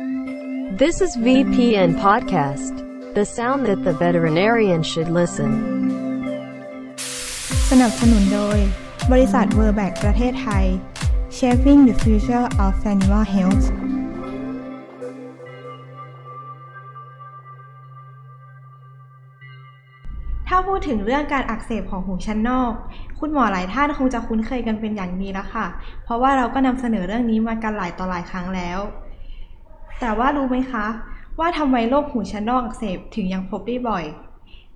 This is VPN Podcast, the sound that the veterinarian should listen. สนับสนุนโดย บริษัทเวอร์แบกประเทศไทย Shaping the Future of Animal Health ถ้าพูดถึงเรื่องการอักเสบของหูชั้นนอก คุณหมอหลายท่านคงจะคุ้นเคยกันเป็นอย่างดีแล้วค่ะ เพราะว่าเราก็นำเสนอเรื่องนี้มากันหลายต่อหลายครั้งแล้ว แต่ว่ารู้ไหมคะ ว่าทำไมโรคหูชั้นนอกอักเสบถึงยังพบได้บ่อย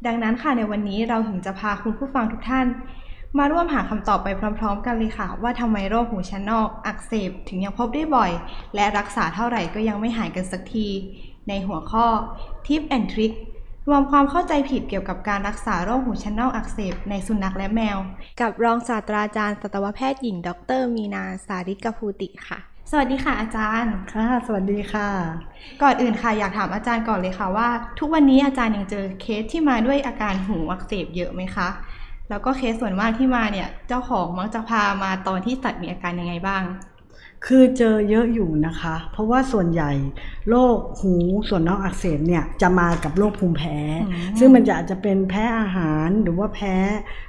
ดังนั้นค่ะในวันนี้เราถึงจะพาคุณผู้ฟังทุกท่าน มาร่วมหาคำตอบไปพร้อม ๆ กันเลยค่ะ ว่าทำไมโรคหูชั้นนอกอักเสบถึงยังพบได้บ่อย และรักษาเท่าไหร่ก็ยังไม่หายกันสักที ในหัวข้อ Tip and Trick รวมความเข้าใจผิดเกี่ยวกับการรักษาโรคหูชั้นนอกอักเสบในสุนัขและแมว กับรองศาสตราจารย์สัตวแพทย์หญิง ดร มีนาสาริกภูติค่ะ สวัสดีค่ะอาจารย์ ค่ะ สวัสดีค่ะ ก่อนอื่นค่ะอยากถามอาจารย์ก่อนเลยค่ะว่า ทุกวันนี้อาจารย์ยังเจอเคสที่มาด้วยอาการหูอักเสบเยอะไหมคะ แล้วก็เคสส่วนมากที่มาเนี่ย เจ้าของมักจะพามาตอนที่สัตว์มีอาการยังไงบ้าง คือเจอเยอะอยู่นะคะ เพราะว่าส่วนใหญ่โรคหูส่วนนอกอักเสบเนี่ยจะมากับโรคภูมิแพ้อืมซึ่งมันจะอาจจะเป็นแพ้อาหารหรือว่าแพ้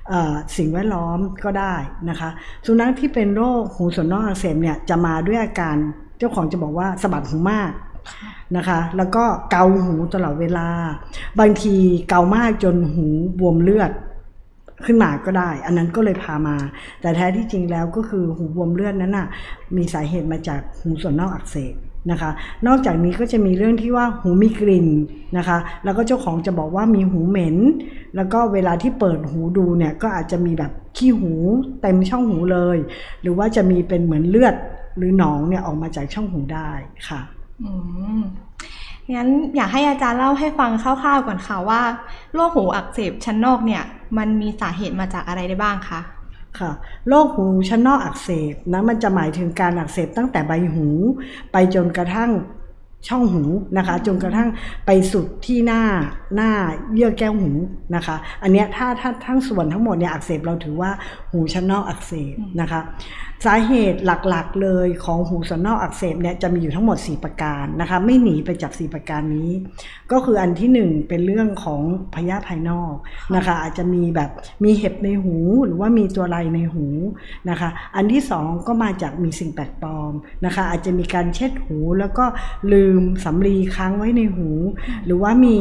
เอ่อสิ่งแวดล้อมก็ได้นะคะ สุนัขที่เป็นโรคหูส่วนนอกอักเสบเนี่ยจะมาด้วยอาการเจ้าของจะบอกว่าสะบัดหูมากนะคะ แล้วก็เกาหูตลอดเวลา บางทีเกามากจนหูบวมเลือด ขึ้นมาก็ได้ อันนั้นก็เลยพามา แต่แท้ที่จริงแล้วก็คือหูบวมเลือดนั้นน่ะมีสาเหตุมาจากหูส่วนนอกอักเสบนะคะ นอกจากนี้ก็จะมีเรื่องที่ว่าหูมีกลิ่นนะคะ แล้วก็เจ้าของจะบอกว่ามีหูเหม็น แล้วก็เวลาที่เปิดหูดูเนี่ยก็อาจจะมีแบบขี้หูเต็มช่องหูเลย หรือว่าจะมีเป็นเหมือนเลือดหรือหนองเนี่ยออกมาจากช่องหูได้ค่ะ อืม งั้นอยากให้อาจารย์เล่าให้ฟังคร่าวๆก่อนค่ะว่าโรคหูอักเสบชั้นนอกเนี่ยมันมีสาเหตุมาจากอะไรได้บ้างคะค่ะโรคหูชั้นนอกอักเสบนะมันจะหมายถึงการอักเสบตั้งแต่ใบหู ไปจนกระทั่ง ช่องหูนะคะ จนกระทั่งไปสุดที่หน้าหน้าเยื่อแก้วหูนะคะ อันเนี้ยถ้าถ้าทั้งส่วนทั้งหมดเนี่ยอักเสบเราถือว่าหูชั้นนอกอักเสบนะคะ สาเหตุหลักๆเลยของหูส่วนนอกอักเสบเนี่ยจะมีอยู่ทั้งหมด 4 ประการนะคะ ไม่หนีไปจาก 4 ประการนี้ ก็คืออันที่ 1 เป็นเรื่องของพยาธิภายนอกนะคะ อาจจะมีแบบมีเห็บในหูหรือว่ามีตัวไรในหูนะคะ อันที่ 2 ก็มาจากมีสิ่งแปลกปลอมนะคะ อาจจะมีการเช็ดหูแล้วก็ลืมืมสำลีค้างไว้ในหู หรือว่ามี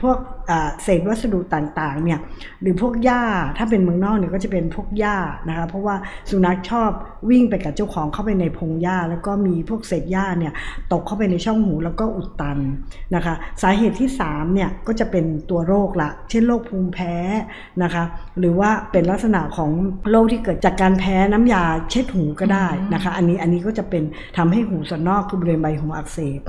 พวกเศษวัสดุต่างๆเนี่ยหรือพวกหญ้าถ้าเป็นเมืองนอกเนี่ยก็จะเป็นพวกหญ้านะคะเพราะว่าสุนัขชอบวิ่งไปกับเจ้าของเข้าไปในพงหญ้า แล้วก็มีพวกเศษหญ้าเนี่ยตกเข้าไปในช่องหูแล้วก็อุดตันนะคะสาเหตุที่3เนี่ยก็จะเป็นตัวโรคละเช่นโรคภูมิแพ้นะคะหรือว่าเป็นลักษณะของโรคที่เกิดจากการแพ้น้ำยาเช็ดหูก็ได้นะคะอันนี้อันนี้ก็จะเป็นทำให้หูส่วนนอกคือบริเวณใบหูอักเสบ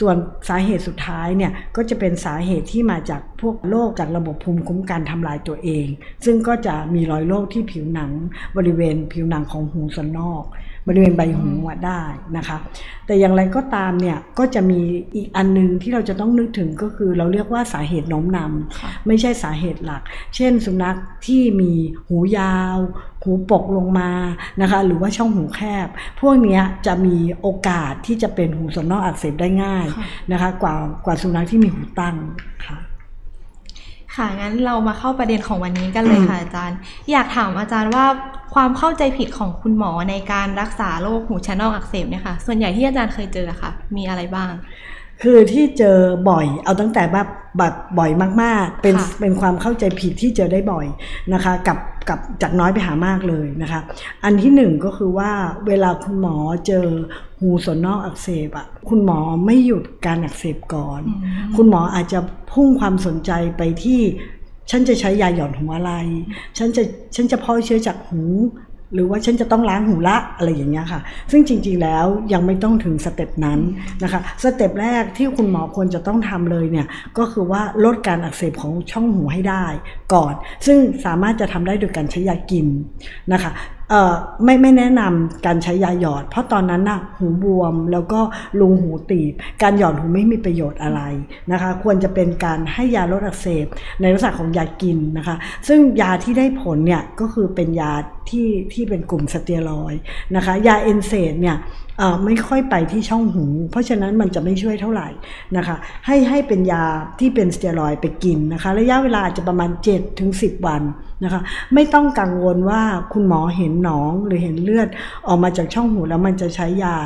ส่วนสาเหตุสุดท้ายเนี่ยก็จะเป็นสาเหตุที่มาจากพวกโรคจากระบบภูมิคุ้มกันทำลายตัวเอง ซึ่งก็จะมีรอยโรคที่ผิวหนังบริเวณผิวหนังของหูส่วนนอก บริเวณใบหูอะได้นะคะ แต่อย่างไรก็ตามเนี่ยก็จะมีอีกอันนึงที่เราจะต้องนึกถึงก็คือเราเรียกว่าสาเหตุโน้มนำไม่ใช่สาเหตุหลัก เช่นสุนัขที่มีหูยาว หูปกลงมานะคะหรือว่าช่องหูแคบ พวกเนี้ยจะมีโอกาสที่จะเป็นหูส่วนนอกอักเสบได้ง่ายนะคะกว่ากว่าสุนัขที่มีหูตั้งค่ะ ค่ะงั้นเรามาเข้าประเด็นของวันนี้กันเลยค่ะอาจารย์ อยากถามอาจารย์ว่าความเข้าใจผิดของคุณหมอในการรักษาโรคหูชั้นนอกอักเสบเนี่ยค่ะ ส่วนใหญ่ที่อาจารย์เคยเจอค่ะ มีอะไรบ้าง คือที่เจอบ่อย เอาตั้งแต่แบบแบบบ่อยมากๆ เป็นค่ะเป็นความเข้าใจผิดที่เจอได้บ่อยนะคะกับกับจากน้อยไปหามากเลยนะคะ อันที่หนึ่งก็คือว่าเวลาคุณหมอเจอหูส่วนนอกอักเสบอะคุณหมอไม่หยุดการอักเสบก่อนอืมคุณหมออาจจะพุ่งความสนใจไปที่ฉันจะใช้ยาหย่อนหูอะไร ฉันจะฉันจะเพาะเชื้อจากหู หรือว่าฉันจะต้องล้างหูละอะไรอย่างเงี้ยค่ะ ซึ่งจริงๆแล้วยังไม่ต้องถึง step นั้นนะคะ step แรกที่คุณหมอควรจะต้องทำเลยเนี่ยก็คือว่าลดการอักเสบของช่องหูให้ได้ก่อน ซึ่งสามารถจะทำได้โดยการใช้ยากินนะคะ ไม่ไม่แนะนำการใช้ยาหยอด เพราะตอนนั้นน่ะหูบวมแล้วก็รูหูตีบ การหยอดหูไม่มีประโยชน์อะไรนะคะ ควรจะเป็นการให้ยาลดอักเสบในลักษณะของยากินนะคะ ซึ่งยาที่ได้ผลเนี่ยก็คือเป็นยาที่ที่เป็นกลุ่มสเตียรอยนะคะ ยาเอนเซดเนี่ย ไม่ค่อยไปที่ช่องหู เพราะฉะนั้นมันจะไม่ช่วยเท่าไหร่นะคะ ให้ให้เป็นยาที่เป็นสเตียรอยไปกินนะคะ ระยะเวลาอาจจะประมาณ7ถึง10 วันนะคะ ไม่ต้องกังวลว่าคุณหมอเห็นหนองหรือเห็นเลือดออกมาจากช่องหูแล้วมันจะใช้ยา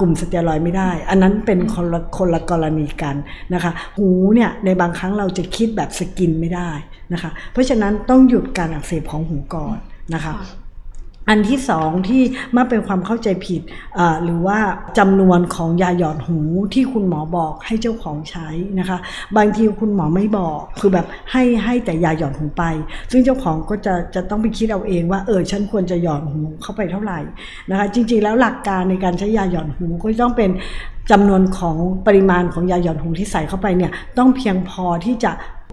กลุ่มสเตียรอยไม่ได้ อันนั้นเป็นคนละคนละกรณีกันนะคะ หูเนี่ยในบางครั้งเราจะคิดแบบสกินไม่ได้นะคะ เพราะฉะนั้นต้องหยุดการอักเสบของหูก่อนนะคะ อันที่สองที่มาเป็นความเข้าใจผิดหรือว่าจำนวนของยาหยอดหูที่คุณหมอบอกให้เจ้าของใช้นะคะ บางทีคุณหมอไม่บอกคือแบบให้ให้แต่ยาหยอดหูไป ซึ่งเจ้าของก็จะจะต้องไปคิดเอาเองว่าเออฉันควรจะหยอดหูเข้าไปเท่าไหร่นะคะ จริงๆแล้วหลักการในการใช้ยาหยอดหูก็ต้องเป็นจำนวนของปริมาณของยาหยอดหูที่ใส่เข้าไปเนี่ยต้องเพียงพอที่จะ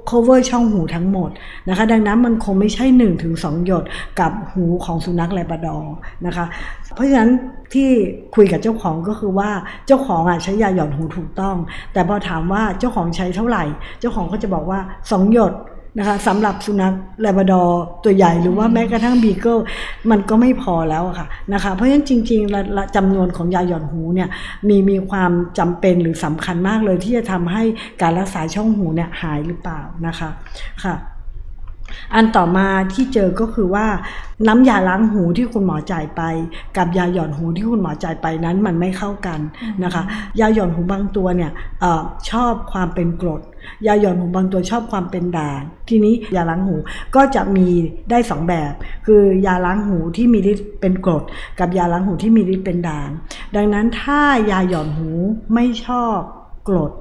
cover ช่องหูทั้งหมดนะคะ ดังนั้นมันคงไม่ใช่ 1-2 หยดกับหูของสุนัขแลบราดอร์นะคะ เพราะฉะนั้นที่คุยกับเจ้าของก็คือว่าเจ้าของอะใช้ยาหย่อนหูถูกต้อง แต่พอถามว่าเจ้าของใช้เท่าไหร่ เจ้าของก็จะบอกว่า 2 หยด นะคะสำหรับสุนัขแลบราดอร์ตัวใหญ่หรือว่าแม้กระทั่งบีเกิลมันก็ไม่พอแล้วอะค่ะนะคะเพราะฉะนั้นจริงๆละละจำนวนของยาหย่อนหูเนี่ยมีมีความจำเป็นหรือสำคัญมากเลยที่จะทำให้การรักษาช่องหูเนี่ยหายหรือเปล่านะคะค่ะ อันต่อมาที่เจอก็คือว่าน้ำยาล้างหูที่คุณหมอจ่ายไป กับยาหย่อนหูที่คุณหมอจ่ายไปนั้นมันไม่เข้ากันนะคะยาหย่อนหูบางตัวเนี่ยเออชอบความเป็นกรด ยาหย่อนหูบางตัวชอบความเป็นด่างทีนี้ยาล้างหูก็จะมีได้สองแบบ คือยาล้างหูที่มีฤทธิ์เป็นกรด กับยาล้างหูที่มีฤทธิ์เป็นด่าง ดังนั้นถ้ายาหย่อนหูไม่ชอบกรด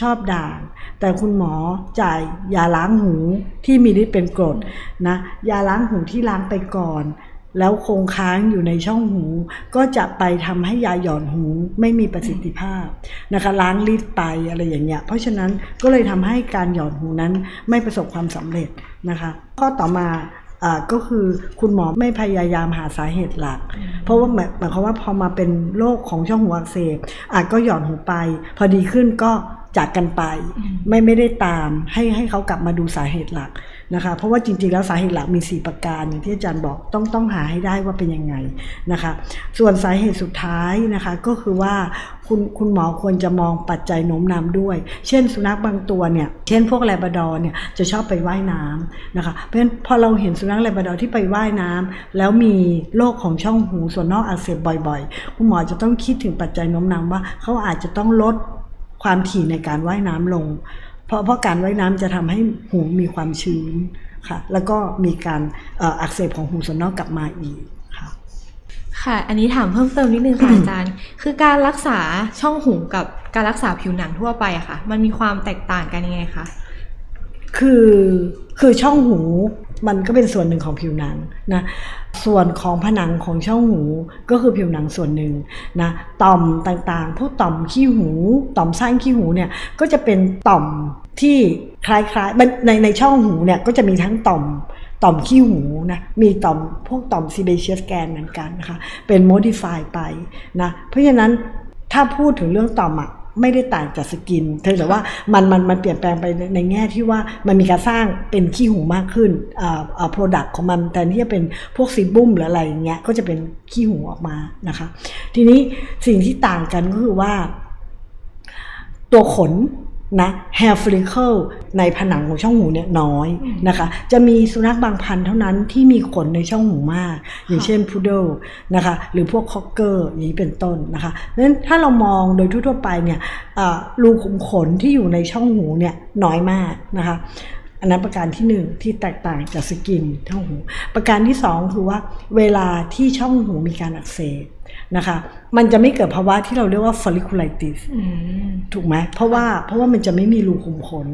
ชอบด่าง แต่คุณหมอจ่ายยาล้างหูที่มีฤทธิ์เป็นกรดนะยาล้างหูที่ล้างไปก่อน แล้วคงค้างอยู่ในช่องหู ก็จะไปทำให้ยาหย่อนหูไม่มีประสิทธิภาพนะคะล้างฤทธิ์ไปอะไรอย่างเงี้ยเพราะฉะนั้นก็เลยทำให้การหย่อนหูนั้นไม่ประสบความสำเร็จนะคะข้อต่อมาอก็คือคุณหมอไม่พยายามหาสาเหตุหลัก เพราะว่าหมายความว่าพอมาเป็นโรคของช่องหูอักเสบอาจก็หย่อนหูไป พอดีขึ้นก็ จากกันไป ไม่ไม่ได้ตามให้ให้เขากลับมาดูสาเหตุหลักนะคะ เพราะว่าจริงๆแล้วสาเหตุหลักมี 4 ประการอย่างที่อาจารย์บอกต้องต้องหาให้ได้ว่าเป็นยังไงนะคะ ส่วนสาเหตุสุดท้ายนะคะก็คือว่าคุณคุณหมอควรจะมองปัจจัยโน้มน้ำด้วย เช่นสุนัขบางตัวเนี่ย เช่นพวกแลบราดอร์เนี่ยจะชอบไปว่ายน้ำนะคะ เพราะฉะนั้นพอเราเห็นสุนัขแลบราดอร์ที่ไปว่ายน้ำแล้วมีโรคของช่องหูส่วนนอกอักเสบบ่อย ๆ คุณหมอจะต้องคิดถึงปัจจัยโน้มน้ำว่าเขาอาจจะต้องลด ความถี่ในการว่ายน้ำลง เพราะเพราะการว่ายน้ำจะทำให้หูมีความชื้นค่ะ แล้วก็มีการเอ่ออักเสบของหูส่วนนอกกลับมาอีกค่ะ ค่ะ อันนี้ถามเพิ่มเติมนิดนึงค่ะอาจารย์ คือการรักษาช่องหูกับการรักษาผิวหนังทั่วไปอะค่ะ มันมีความแตกต่างกันยังไงคะ คือคือช่องหูมันก็เป็นส่วนหนึ่งของผิวหนังนะส่วนของผนังของช่องหูก็คือผิวหนังส่วนหนึ่งนะต่อมต่างๆ พวกต่อมขี้หู ต่อมสร้างขี้หูเนี่ยก็จะเป็นต่อมที่คล้ายๆในในช่องหูเนี่ยก็จะมีทั้งต่อมต่อมขี้หูนะมีต่อมพวกต่อม sebaceous gland เหมือนกันนะคะเป็น modify ไปนะเพราะฉะนั้นถ้าพูดถึงเรื่องต่อมอะ ไม่ได้ต่างจาก skin เพียงแต่ว่ามันมันมันเปลี่ยนแปลงไปในในแง่ที่ว่ามันมีการสร้างเป็นขี้หูมากขึ้นอ่าอ่า product ของมันแทนที่จะเป็นพวก sebum หรืออะไรอย่างเงี้ยก็จะเป็นขี้หูออกมานะคะ ทีนี้สิ่งที่ต่างกันก็คือว่า ตัวขน นะ hair follicle ในผนังของช่องหูเนี่ยน้อยนะคะ จะมีสุนัขบางพันธุ์เท่านั้นที่มีขนในช่องหูมาก อย่างเช่นพุดเดิลนะคะ หรือพวกคอกเกอร์อย่างนี้เป็นต้นนะคะเพราะฉะนั้นถ้าเรามองโดยทั่วๆไปเนี่ยอ่ารูขุมขนที่อยู่ในช่องหูเนี่ยน้อยมากนะคะ อันนั้นประการที่หนึ่งที่แตกต่างจาก skin ช่องหู ประการที่สองคือว่าเวลาที่ช่องหูมีการอักเสบนะคะ มันจะไม่เกิดภาวะที่เราเรียกว่า folliculitis อืมถูกไหมเพราะว่าเพราะว่ามันจะไม่มีรูขุมขน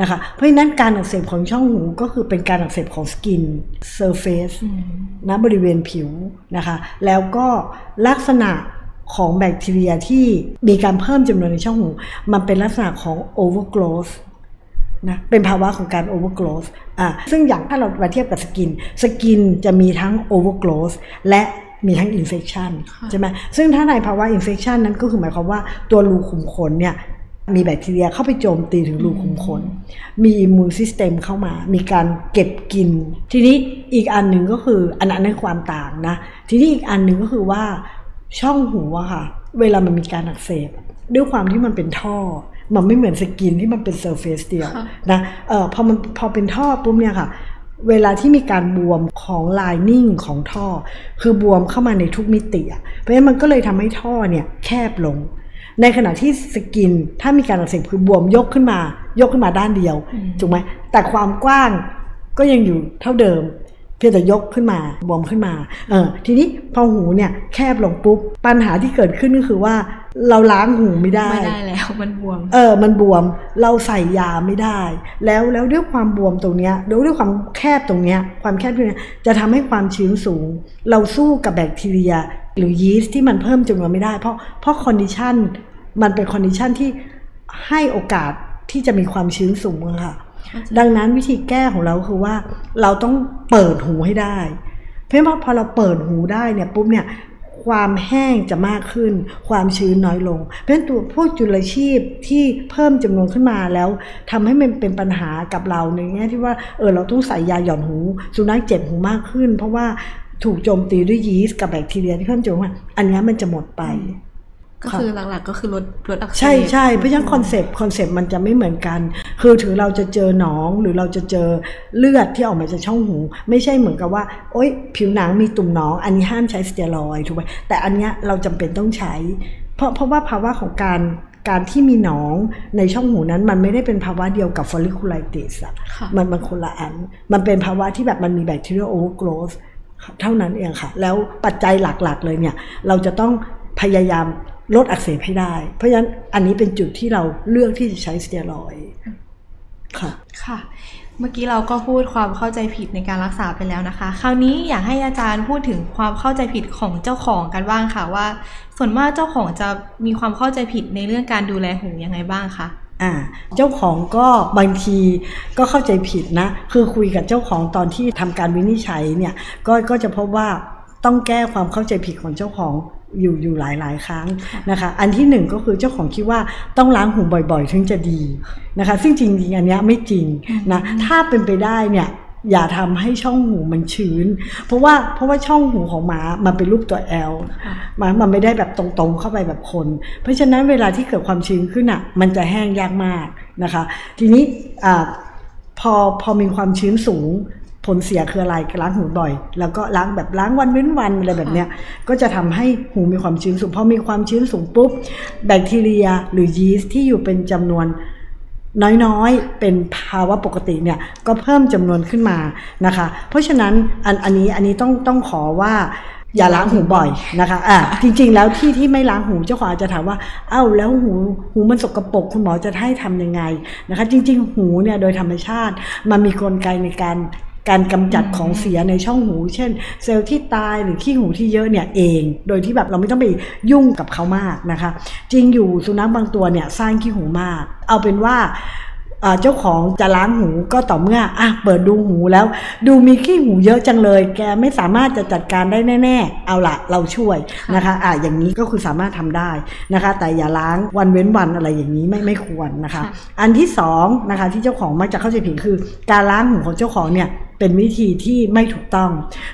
นะคะ เพราะฉะนั้นการอักเสบของช่องหูก็คือเป็นการอักเสบของ skin surface นะบริเวณผิวนะคะ แล้วก็ลักษณะของแบคทีเรียที่มีการเพิ่มจำนวนในช่องหู มันเป็นลักษณะของ overgrowth นะเป็นภาวะของการ overgrowth อะซึ่งอย่างถ้าเรามาเทียบกับ skin skin จะมีทั้ง overgrowth และมีทั้ง infection ใช่ไหมซึ่งถ้าในภาวะ infection นั้นก็คือหมายความว่าตัวรูขุมขนเนี่ยมีแบคทีเรียเข้าไปโจมตีถึงรูขุมขน มี immune system เข้ามา มีการเก็บกิน ทีนี้อีกอันหนึ่งก็คืออันนั้นในความต่างนะ ทีนี้อีกอันหนึ่งก็คือว่าช่องหูอะค่ะ เวลามันมีการอักเสบ ด้วยความที่มันเป็นท่อ มันไม่เหมือน skin ที่มันเป็น surface เดียวค่ะนะเออพอมันพอเป็นท่อปุ๊บเนี่ยค่ะ เวลาที่มีการบวมของ lining ของท่อ คือบวมเข้ามาในทุกมิติอะเพราะฉะนั้นมันก็เลยทำให้ท่อเนี่ยแคบลง ในขณะที่สกินถ้ามีการอักเสบคือบวมยกขึ้นมา ยกขึ้นมาด้านเดียวอืมถูกไหมแต่ความกว้างก็ยังอยู่เท่าเดิมเพียงแต่ยกขึ้นมาบวมขึ้นมาเออทีนี้พอหูเนี่ยแคบลงปุ๊บปัญหาที่เกิดขึ้นก็คือว่า เราล้างหูไม่ได้ ไม่ได้แล้วมันบวม เออ มันบวม เราใส่ยาไม่ได้ แล้วแล้วด้วยความบวมตรงเนี้ยแล้วด้วยความแคบตรงเนี้ย ความแคบตรงเนี้ยจะทำให้ความชื้นสูง เราสู้กับแบคทีเรีย หรือยีสต์ที่มันเพิ่มจำนวนไม่ได้ เพราะเพราะ condition มันเป็น condition ที่ให้โอกาสที่จะมีความชื้นสูงอะค่ะ ดังนั้นวิธีแก้ของเราคือว่าเราต้องเปิดหูให้ได้ เพราะว่าพอเราเปิดหูได้เนี่ยปุ๊บเนี่ย ความแห้งจะมากขึ้น ความชื้นน้อยลง เพราะฉะนั้นตัวพวกจุลชีพที่เพิ่มจำนวนขึ้นมาแล้วทำให้มันเป็นปัญหากับเราในแง่ที่ว่าเออเราต้องใส่ยาหยอดหู สุนัขเจ็บหูมากขึ้น เพราะว่าถูกโจมตีด้วยยีสต์กับแบคทีเรียที่เพิ่มจำนวนอันนี้มันจะหมดไป ก็คือหลักๆก็คือลดลดอักเสบใช่ใช่เพราะฉะนั้น con cept concept มันจะไม่เหมือนกัน คือถึงเราจะเจอหนองหรือเราจะเจอเลือดที่ออกมาจากช่องหู ไม่ใช่เหมือนกับว่า โอ๊ย ผิวหนังมีตุ่มหนอง อันนี้ห้ามใช้สเตียรอยด์ถูกไหมแต่อันเนี้ยเราจำเป็นต้องใช้ เพราะเพราะว่าภาวะของการการที่มีหนองในช่องหูนั้นมันไม่ได้เป็นภาวะเดียวกับ folliculitis อะค่ะมันมันคนละอัน มันเป็นภาวะที่แบบมันมี bacterial overgrowth เท่านั้นเองค่ะ แล้วปัจจัยหลักๆเลยเนี่ย เราจะต้องพยายาม ลดอักเสบให้ได้ เพราะฉะนั้นอันนี้เป็นจุดที่เราเลือกที่จะใช้สเตียรอยด์ค่ะค่ะ เมื่อกี้เราก็พูดความเข้าใจผิดในการรักษาไปแล้วนะคะ คราวนี้อยากให้อาจารย์พูดถึงความเข้าใจผิดของเจ้าของกันบ้างค่ะว่า ส่วนมากเจ้าของจะมีความเข้าใจผิดในเรื่องการดูแลหูยังไงบ้างคะอ่าเจ้าของก็บางทีก็เข้าใจผิดนะ คือคุยกับเจ้าของตอนที่ทำการวินิจฉัยเนี่ยก็ก็จะพบว่าต้องแก้ความเข้าใจผิดของเจ้าของ อยู่อยู่หลายหลายๆครั้งนะคะ อันที่หนึ่งก็คือเจ้าของคิดว่าต้องล้างหูบ่อยๆ ถึงจะดีนะคะ ซึ่งจริงๆอันเนี้ยไม่จริงนะถ้าเป็นไปได้เนี่ยอย่าทำให้ช่องหูมันชื้น เพราะว่าเพราะว่าช่องหูของหมามันเป็นรูปตัว L ค่ะมันมันไม่ได้แบบตรงๆเข้าไปแบบคน เพราะฉะนั้นเวลาที่เกิดความชื้นขึ้นอะ มันจะแห้งยากมากนะคะ ทีนี้อ่าพอพอมีความชื้นสูงผ ลเสียคืออะไรล้างหูบ่อย แล้วก็ล้างแบบล้างวันเว้นวันอะไรแบบเนี้ยก็จะทำให้หูมีความชื้นสูงพอมีความชื้นสูงปุ๊บแบคทีเรียหรือยีสต์ที่อยู่เป็นจำนวนน้อยๆ เป็นภาวะปกติเนี่ยก็เพิ่มจำนวนขึ้นมานะคะ เพราะฉะนั้นอันอันนี้อันนี้ต้องต้องขอว่าอย่าล้างหูบ่อยนะคะอะจริงๆ แล้วที่ที่ไม่ล้างหูเจ้าของอาจจะถามว่า เอ้าแล้วหูหูมันสกปรกคุณหมอจะให้ทำยังไงนะคะ จริง ๆ หูเนี่ยโดยธรรมชาติ มันมีกลไกในการ การกำจัดของเสียในช่องหู เช่น เซลล์ที่ตายหรือขี้หูที่เยอะเนี่ยเอง โดยที่แบบเราไม่ต้องไปยุ่งกับเขามากนะคะ จริงอยู่สุนัขบางตัวเนี่ยสร้างขี้หูมาก เอาเป็นว่าเอ่อเจ้าของจะล้างหูก็ต่อเมื่ออะเปิดดูหูแล้ว ดูมีขี้หูเยอะจังเลย แกไม่สามารถจะจัดการได้แน่ ๆ เอาละเราช่วยนะคะอะอย่างนี้ก็คือสามารถทำได้นะคะ แต่อย่าล้างวันเว้นวันอะไรอย่างนี้ไม่ไม่ควรนะคะค่ะอันที่สองนะคะที่เจ้าของมักจะเข้าใจผิดคือ การล้างหูของเจ้าของเนี่ย เป็นวิธีที่ไม่ถูกต้อง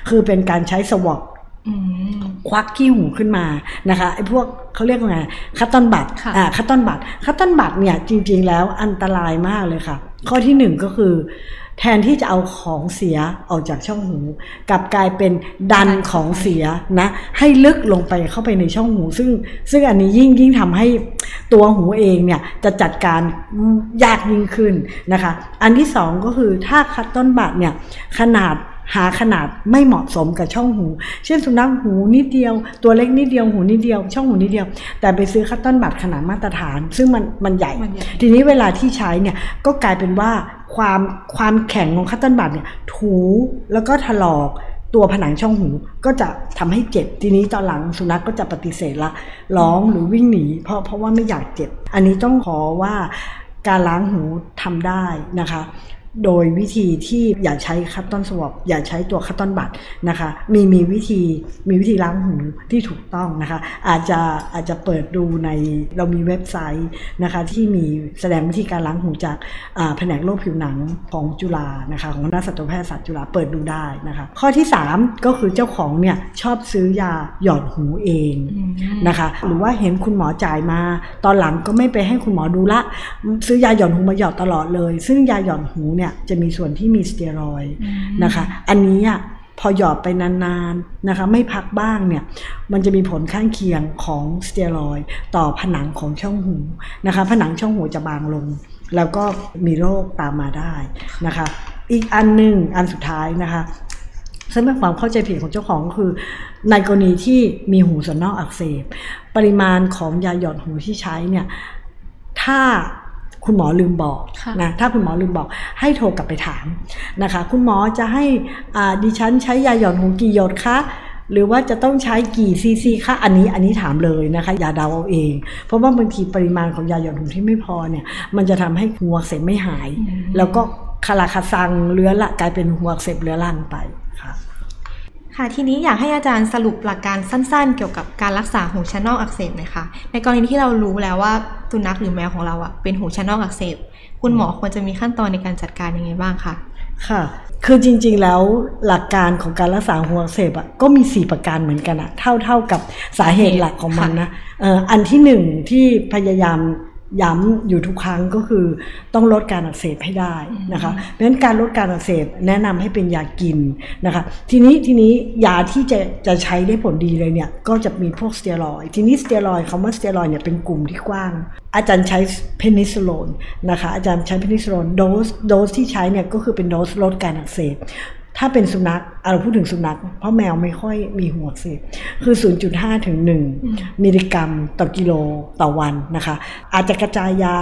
คือเป็นการใช้สวอปอืมควักขี้หูขึ้นมานะคะไอ้พวกเขาเรียกว่าไง cotton bud ค่ะอ่า cotton bud cotton bud เนี่ยจริง ๆ แล้วอันตรายมากเลยค่ะ ข้อที่หนึ่งก็คือ แทนที่จะเอาของเสียออกจากช่องหูกลับกลายเป็นดันของเสียนะให้ลึกลงไปเข้าไปในช่องหู ซึ่งซึ่งอันนี้ยิ่งยิ่งทำให้ตัวหูเองเนี่ยจะจัดการยากยิ่งขึ้นนะคะ อันที่สองก็คือถ้า cotton bud เนี่ยขนาดหาขนาดไม่เหมาะสมกับช่องหู เช่นสุนัขหูนิดเดียว ตัวเล็กนิดเดียวหูนิดเดียว ช่องหูนิดเดียว แต่ไปซื้อ cotton bud ขนาดมาตรฐาน ซึ่งมันมันใหญ่มันใหญ่ ทีนี้เวลาที่ใช้เนี่ยก็กลายเป็นว่า ความความแข็งของ cotton bud เนี่ยถูแล้วก็ถลอกตัวผนังช่องหูก็จะทำให้เจ็บทีนี้ตอนหลังสุนัขก็จะปฏิเสธละร้องหรือวิ่งหนี เพราะเพราะว่าไม่อยากเจ็บ อันนี้ต้องขอว่าการล้างหูทำได้นะคะ โดยวิธีที่อย่าใช้คัตตอนสวอปอย่าใช้ตัวคัตตอนบัตนะคะมีมีวิธีมีวิธีล้างหูที่ถูกต้องนะคะอาจจะอาจจะเปิดดูในเรามีเว็บไซต์นะคะที่มีแสดงวิธีการล้างหูจากแผนกโรคผิวหนังของจุฬานะคะของคณะสัตวแพทยศาสตร์จุฬาเปิดดูได้นะคะข้อที่ 3 ก็คือเจ้าของเนี่ยชอบซื้อยาหยอดหูเองนะคะหรือว่าเห็นคุณหมอจ่ายมา ตอนหลังก็ไม่ไปให้คุณหมอดูละ ซื้อยาหย่อนหูมาหยอดตลอดเลย ซึ่งยาหย่อนหูเนี่ยจะมีส่วนที่มีสเตียรอยด์นะคะ อันนี้อะพอหยอดไปนานๆนะคะไม่พักบ้างเนี่ยมันจะมีผลข้างเคียงของสเตียรอยด์ต่อผนังของช่องหูนะคะ ผนังช่องหูจะบางลง แล้วก็มีโรคตามมาได้นะคะ อีกอันหนึ่งอันสุดท้ายนะคะซึ่งเป็นความเข้าใจผิดของเจ้าของคือ ในกรณีที่มีหูส่วนนอกอักเสบ ปริมาณของยาหยอดหูที่ใช้เนี่ยถ้า คุณหมอลืมบอกนะถ้าคุณหมอลืมบอกให้โทรกลับไปถามนะคะ คุณหมอจะให้ดิฉันใช้ยาหย่อนหูกี่หยดคะหรือว่าจะต้องใช้กี่ซีซีคะอันนี้อันนี้ถามเลยนะคะ อย่าเดาเอาเอง เพราะว่าบางทีปริมาณของยาหย่อนหูที่ไม่พอเนี่ย มันจะทำให้หัวเสพไม่หาย แล้วก็คาราคาซังเลื้อละกลายเป็นหัวเสพเลื้อรังไป ค่ะค่ะทีนี้อยากให้อาจารย์สรุปหลักการสั้นๆ เกี่ยวกับการรักษาหูชั้นนอกอักเสบหน่อยค่ะ ในกรณีที่เรารู้แล้วว่าสุนัขหรือแมวของเราอะเป็นหูชั้นนอกอักเสบ คุณหมอควรจะมีขั้นตอนในการจัดการยังไงบ้างคะค่ะ คือจริงๆ แล้วหลักการของการรักษาหัวอักเสบอะก็มี 4 ประการเหมือนกันอะเท่าเท่ากับสาเหตุหลักของมันนะอันที่หนึ่งที่พยายาม ย้ำอยู่ทุกครั้งก็คือต้องลดการอักเสบให้ได้นะคะเพราะฉะนั้นการลดการอักเสบแนะนำให้เป็นยากินนะคะ ทีนี้ทีนี้ยาที่จะจะใช้ได้ผลดีเลยเนี่ยก็จะมีพวกสเตียรอยด์ทีนี้สเตียรอยด์คำว่าสเตียรอยด์เนี่ยเป็นกลุ่มที่กว้าง อาจารย์ใช้ prednisolone นะคะอาจารย์ใช้ prednisolone dose dose ที่ใช้เนี่ยก็คือเป็นโดสลดการอักเสบ ถ้าเป็นสุนัขเราพูดถึงสุนัข เพราะแมวไม่ค่อยมีหูอักเสบคือ 0.5 ถึง 1 มิลลิกรัมต่อกิโลต่อวันนะคะ อาจจะกระจายยา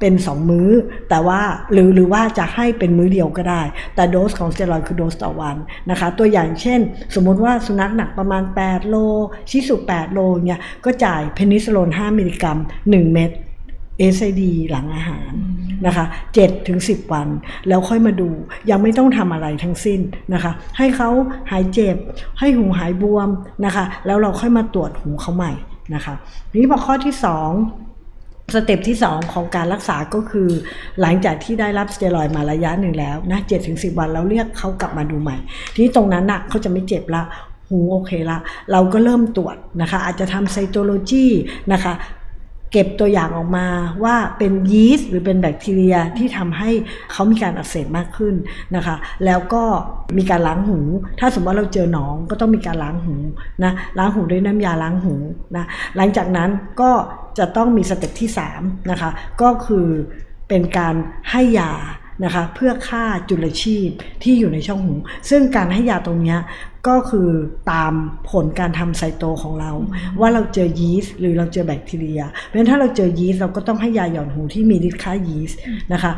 เป็น 2 มื้อ แต่ว่าหรือหรือว่าจะให้เป็นมื้อเดียวก็ได้ แต่โดสของสเตียรอยด์คือโดสต่อวันนะคะ ตัวอย่างเช่น สมมติว่าสุนัขหนักประมาณ 8 โล ชิสุ 8 โลเนี่ยก็จ่าย prednisolone 5 มิลลิกรัม 1 เม็ด SID หลังอาหารนะคะ7ถึง10 วัน แล้วค่อยมาดูยังไม่ต้องทำอะไรทั้งสิ้นนะคะ ให้เขาหายเจ็บ ให้หูหายบวมนะคะ แล้วเราค่อยมาตรวจหูเขาใหม่นะคะนี้พอข้อที่ 2สเต็ปที่ 2 ของการรักษาก็คือ หลังจากที่ได้รับสเตียรอยมาระยะหนึ่งแล้วนะเจ็ดถึงสิวันเราเรียกเขากลับมาดูใหม่ ทีนี้ตรงนั้นนะ่ะเขาจะไม่เจ็บละหูโอเคละ เราก็เริ่มตรวจนะคะ อาจจะทำไซโตโลจีนะคะ เก็บตัวอย่างออกมาว่าเป็นยีสต์หรือเป็นแบคทีเรียที่ทำให้เขามีการอักเสบมากขึ้นนะคะ แล้วก็มีการล้างหู ถ้าสมมติว่าเราเจอหนองก็ต้องมีการล้างหูนะล้างหูด้วยน้ำยาล้างหูนะหลังจากนั้นก็จะต้องมีสเต็ปที่3นะคะก็คือเป็นการให้ยานะคะเพื่อฆ่าจุลชีพที่อยู่ในช่องหู ซึ่งการให้ยาตรงนี้ ก็คือตามผลการทำไซโตของเรา ว่าเราเจอยีสต์หรือเราเจอแบคทีเรีย เพราะฉะนั้นถ้าเราเจอยีสต์เราก็ต้องให้ยาหย่อนหูที่มีฤทธิ์ฆ่ายีสต์นะคะ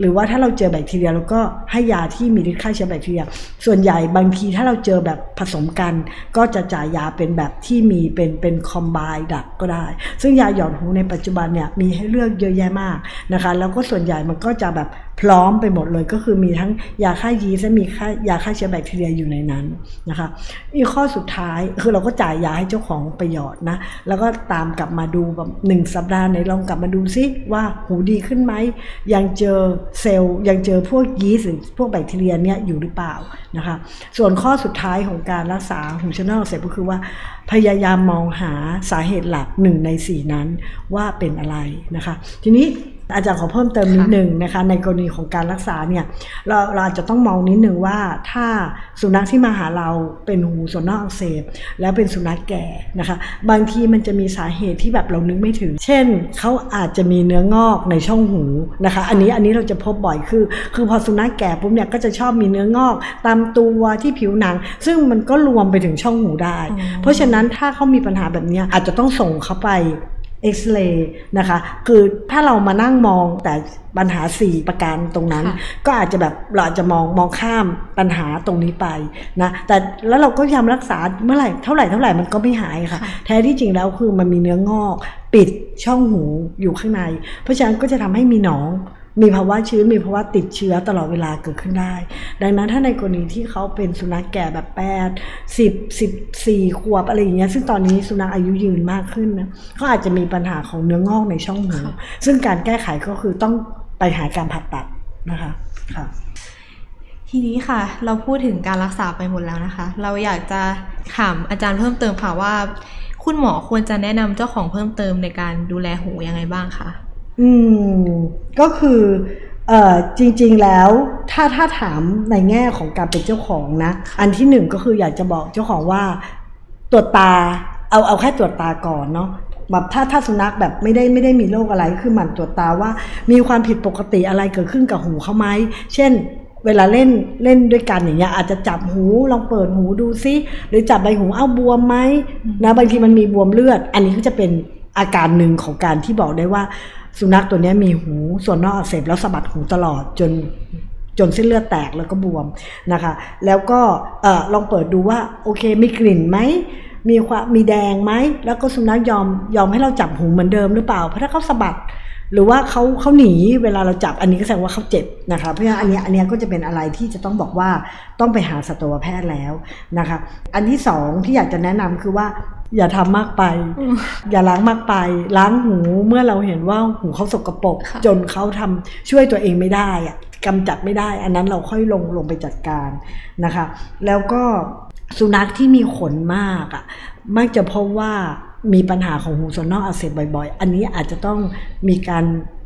หรือว่าถ้าเราเจอแบคทีเรียเราก็ให้ยาที่มีฤทธิ์ฆ่าเชื้อแบคทีเรีย ส่วนใหญ่บางทีถ้าเราเจอแบบผสมกัน ก็จะจ่ายยาเป็นแบบที่มีเป็นเป็นคอมไบดักก็ได้ ซึ่งยาหย่อนหูในปัจจุบันเนี่ยมีให้เลือกเยอะแยะมากนะคะ แล้วก็ส่วนใหญ่มันก็จะแบบ พร้อมไปหมดเลยก็คือมีทั้งยาฆ่ายีสต์และมีค่ายาฆ่าเชื้อแบคทีเรียอยู่ในนั้นนะคะอีกข้อสุดท้ายคือเราก็จ่ายยาให้เจ้าของไปหยอดนะแล้วก็ตามกลับมาดูแบบหนึ่งสัปดาห์ไหนลองกลับมาดูซิว่าหูดีขึ้นไหมยังเจอเซลล์ยังเจอพวกยีสต์หรือพวกแบคทีเรียเนี่ยอยู่หรือเปล่านะคะส่วนข้อสุดท้ายของการรักษาหูชนอลเสร็จก็คือว่าพยายามมองหาสาเหตุหลักหนึ่งในสี่นั้นว่าเป็นอะไรนะคะ ทีนี้ อาจารย์ขอเพิ่มเติมนิดหนึ่งนะคะ ในกรณีของการรักษาเนี่ยเราเราอาจจะต้องมองนิดหนึ่งว่าถ้าสุนัขที่มาหาเราเป็นหูส่วนนอกอักเสบแล้วเป็นสุนัขแก่นะคะ บางทีมันจะมีสาเหตุที่แบบเรานึกไม่ถึง เช่นเขาอาจจะมีเนื้องอกในช่องหูนะคะ อันนี้อันนี้เราจะพบบ่อยคือ คือพอสุนัขแก่ปุ๊บเนี่ยก็จะชอบมีเนื้องอก ตามตัวที่ผิวหนัง ซึ่งมันก็รวมไปถึงช่องหูได้ เพราะฉะนั้นถ้าเขามีปัญหาแบบนี้อาจจะต้องส่งเขาไป เอ็กซเรย์นะคะ คือถ้าเรามานั่งมองแต่ปัญหาสี่ประการตรงนั้น ก็อาจจะแบบเราอาจจะมองมองข้ามปัญหาตรงนี้ไปนะแต่แล้วเราก็พยายามรักษาเมื่อไหร่เท่าไหร่เท่าไหร่มันก็ไม่หายค่ะ แท้ที่จริงแล้วคือมันมีเนื้องอก ปิดช่องหูอยู่ข้างใน เพราะฉะนั้นก็จะทำให้มีหนอง มีภาวะชื้นมีภาวะติดเชื้อตลอดเวลาเกิดขึ้นได้ ดังนั้นถ้าในกรณีที่เขาเป็นสุนัขแก่แบบแปดสิบสิบสี่ขวบอะไรอย่างเงี้ยซึ่งตอนนี้สุนัขอายุยืนมากขึ้นนะเขาอาจจะมีปัญหาของเนื้องอกในช่องหูซึ่งการแก้ไขก็คือต้องไปหาการผ่าตัดนะคะค่ะทีนี้ค่ะ เราพูดถึงการรักษาไปหมดแล้วนะคะ เราอยากจะถามอาจารย์เพิ่มเติมค่ะว่า คุณหมอควรจะแนะนำเจ้าของเพิ่มเติมในการดูแลหูยังไงบ้างคะ อืม ก็คือเอ่อจริงๆแล้วถ้าถ้าถามในแง่ของการเป็นเจ้าของนะ อันที่หนึ่งก็คืออยากจะบอกเจ้าของว่าตรวจตาเอาเอาแค่ตรวจตาก่อนเนาะแบบถ้าถ้าสุนัขแบบไม่ได้ไม่ได้มีโรคอะไรคือหมั่นตรวจตาว่า มีความผิดปกติอะไรเกิดขึ้นกับหูเขาไหมเช่น เวลาเล่นเล่นด้วยกันอย่างเงี้ยอาจจะจับหูลองเปิดหูดูซิหรือจับใบหูเอ้าบวมไหมนะบางทีมันมีบวมเลือด อันนี้ก็จะเป็นอาการหนึ่งของการที่บอกได้ว่า สุนัขตัวนี้มีหูส่วนนอกอักเสบแล้วสะบัดหูตลอดจนจนเส้นเลือดแตกแล้วก็บวมนะคะ แล้วก็ลองเปิดดูว่าโอเคมีกลิ่นไหมมีความมีแดงไหมแล้วก็สุนัขยอมยอมให้เราจับหูเหมือนเดิมหรือเปล่าเพราะถ้าเขาสะบัดหรือว่าเขาเขาหนีเวลาเราจับอันนี้ก็แสดงว่าเขาเจ็บนะคะเพราะฉะนั้นอันนี้อันนี้ก็จะเป็นอะไรที่จะต้องบอกว่าต้องไปหาสัตวแพทย์แล้วนะคะ อันที่สองที่อยากจะแนะนำคือว่า อย่าทำมากไป อย่าล้างมากไป ล้างหูเมื่อเราเห็นว่าหูเขาสกปรกค่ะจนเขาทำช่วยตัวเองไม่ได้อะกำจัดไม่ได้ อันนั้นเราค่อยลงลงไปจัดการนะคะ แล้วก็สุนัขที่มีขนมากอะมักจะพบว่ามีปัญหาของหูส่วนนอกอักเสบบ่อย ๆ อันนี้อาจจะต้องมีการ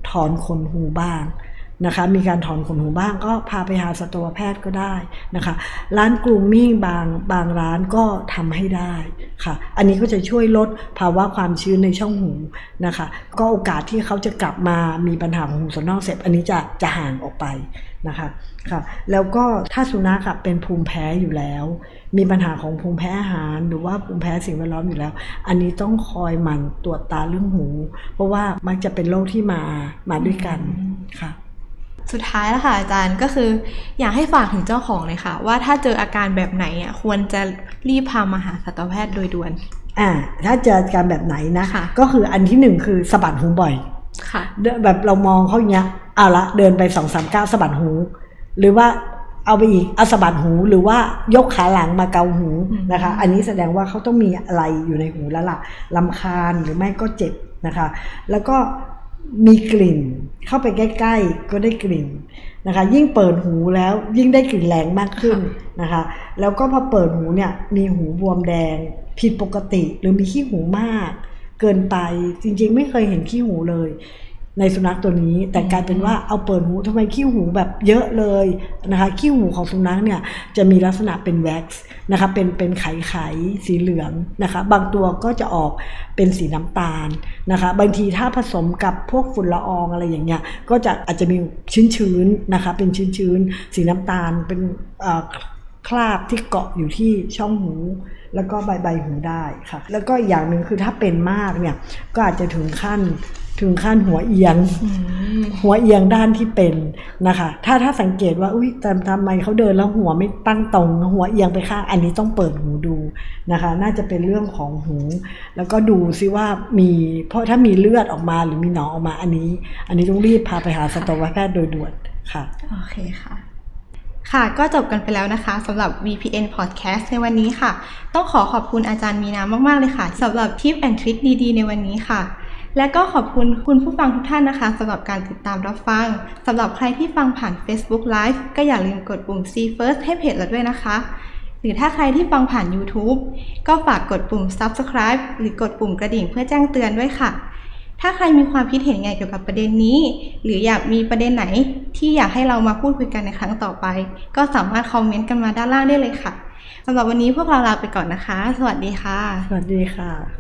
ถอนขนหูบ้าง นะคะมีการถอนขนหูบ้างก็พาไปหาสัตวแพทย์ก็ได้นะคะร้านกรูมมิ่งบางบางร้านก็ทำให้ได้ค่ะ อันนี้ก็จะช่วยลดภาวะความชื้นในช่องหูนะคะ ก็โอกาสที่เขาจะกลับมามีปัญหาของหูส่วนนอกเสพอันนี้จะจะห่างออกไปนะคะค่ะแล้วก็ถ้าสุนัขเป็นภูมิแพ้อยู่แล้ว มีปัญหาของภูมิแพ้อาหาร หรือว่าภูมิแพ้สิ่งแวดล้อมอยู่แล้ว อันนี้ต้องคอยหมั่นตรวจตาเรื่องหู เพราะว่ามักจะเป็นโรคที่มามาด้วยกันค่ะ สุดท้ายแล้วค่ะอาจารย์ก็คือ อยากให้ฝากถึงเจ้าของเลยค่ะ ว่าถ้าเจออาการแบบไหนอะควรจะรีบพามาหาสัตวแพทย์โดยด่วน อ่า ถ้าเจอการแบบไหนนะค่ะก็คืออันที่หนึ่งคือสะบัดหูบ่อยค่ะเดินแบบเรามองเขาอย่างเงี้ยเอาละเดินไปสองสามก้าวสะบัดหู หรือว่าเอาไปอีกเอาสะบัดหูหรือว่ายกขาหลังมาเกาหูอืมนะคะ อันนี้แสดงว่าเขาต้องมีอะไรอยู่ในหูแล้วล่ะลำคาญหรือไม่ก็เจ็บนะคะ แล้วก็ มีกลิ่น เข้าไปใกล้ ๆ ก็ได้กลิ่นนะคะ ยิ่งเปิดหูแล้วยิ่งได้กลิ่นแรงมากขึ้นนะคะ แล้วก็พอเปิดหูเนี่ยมีหูบวมแดง ผิดปกติหรือมีขี้หูมาก เกินไปจริงๆ ไม่เคยเห็นขี้หูเลย ในสุนัขตัวนี้ แต่กลายเป็นว่าเอาเปิดหูทำไมขี้หูแบบเยอะเลยนะคะขี้หูของสุนัขเนี่ยจะมีลักษณะเป็นแว็กซ์นะคะเป็นเป็นไขไขสีเหลืองนะคะ บางตัวก็จะออกเป็นสีน้ำตาลนะคะ บางทีถ้าผสมกับพวกฝุ่นละอองอะไรอย่างเงี้ยก็จะอาจจะมีชื้นๆนะคะ เป็นชื้นๆสีน้ำตาลเป็นคราบที่เกาะอยู่ที่ช่องหูแล้วก็ใบใบหูได้ค่ะ แล้วก็อย่างหนึ่งคือถ้าเป็นมากเนี่ยก็อาจจะถึงขั้น ถึงขั้นหัวเอียงอืมหัวเอียงด้านที่เป็นนะคะ ถ้าถ้าสังเกตว่าอุ้ยแต่ทำไมเขาเดินแล้วหัวไม่ตั้งตรง หัวเอียงไปข้างอันนี้ต้องเปิดหูดูนะคะ น่าจะเป็นเรื่องของหู แล้วก็ดูซิว่ามีเพราะถ้ามีเลือดออกมาหรือมีหนองออกมาอันนี้ อันนี้ต้องรีบพาไปหาสัตวแพทย์โดยด่วนค่ะโอเคค่ะค่ะก็จบกันไปแล้วนะคะสำหรับ VPN Podcast ในวันนี้ค่ะ ต้องขอขอบคุณอาจารย์มีนามาก ๆ เลยค่ะสำหรับทิปแอนทริคดี ๆ ในวันนี้ค่ะ และก็ขอบคุณคุณผู้ฟังทุกท่านนะคะสำหรับการติดตามรับฟังสำหรับใครที่ฟังผ่าน Facebook Live ก็อย่าลืมกดปุ่ม See First ให้เพจเราด้วยนะคะ หรือถ้าใครที่ฟังผ่าน YouTube ก็ฝากกดปุ่ม Subscribe หรือกดปุ่มกระดิ่งเพื่อแจ้งเตือนด้วยค่ะ ถ้าใครมีความคิดเห็นไงเกี่ยวกับประเด็นนี้ หรืออยากมีประเด็นไหนที่อยากให้เรามาพูดคุยกันในครั้งต่อไป ก็สามารถคอมเมนต์กันมาด้านล่างได้เลยค่ะสำหรับวันนี้พวกเราลาไปก่อนนะคะ สวัสดีค่ะ สวัสดีค่ะ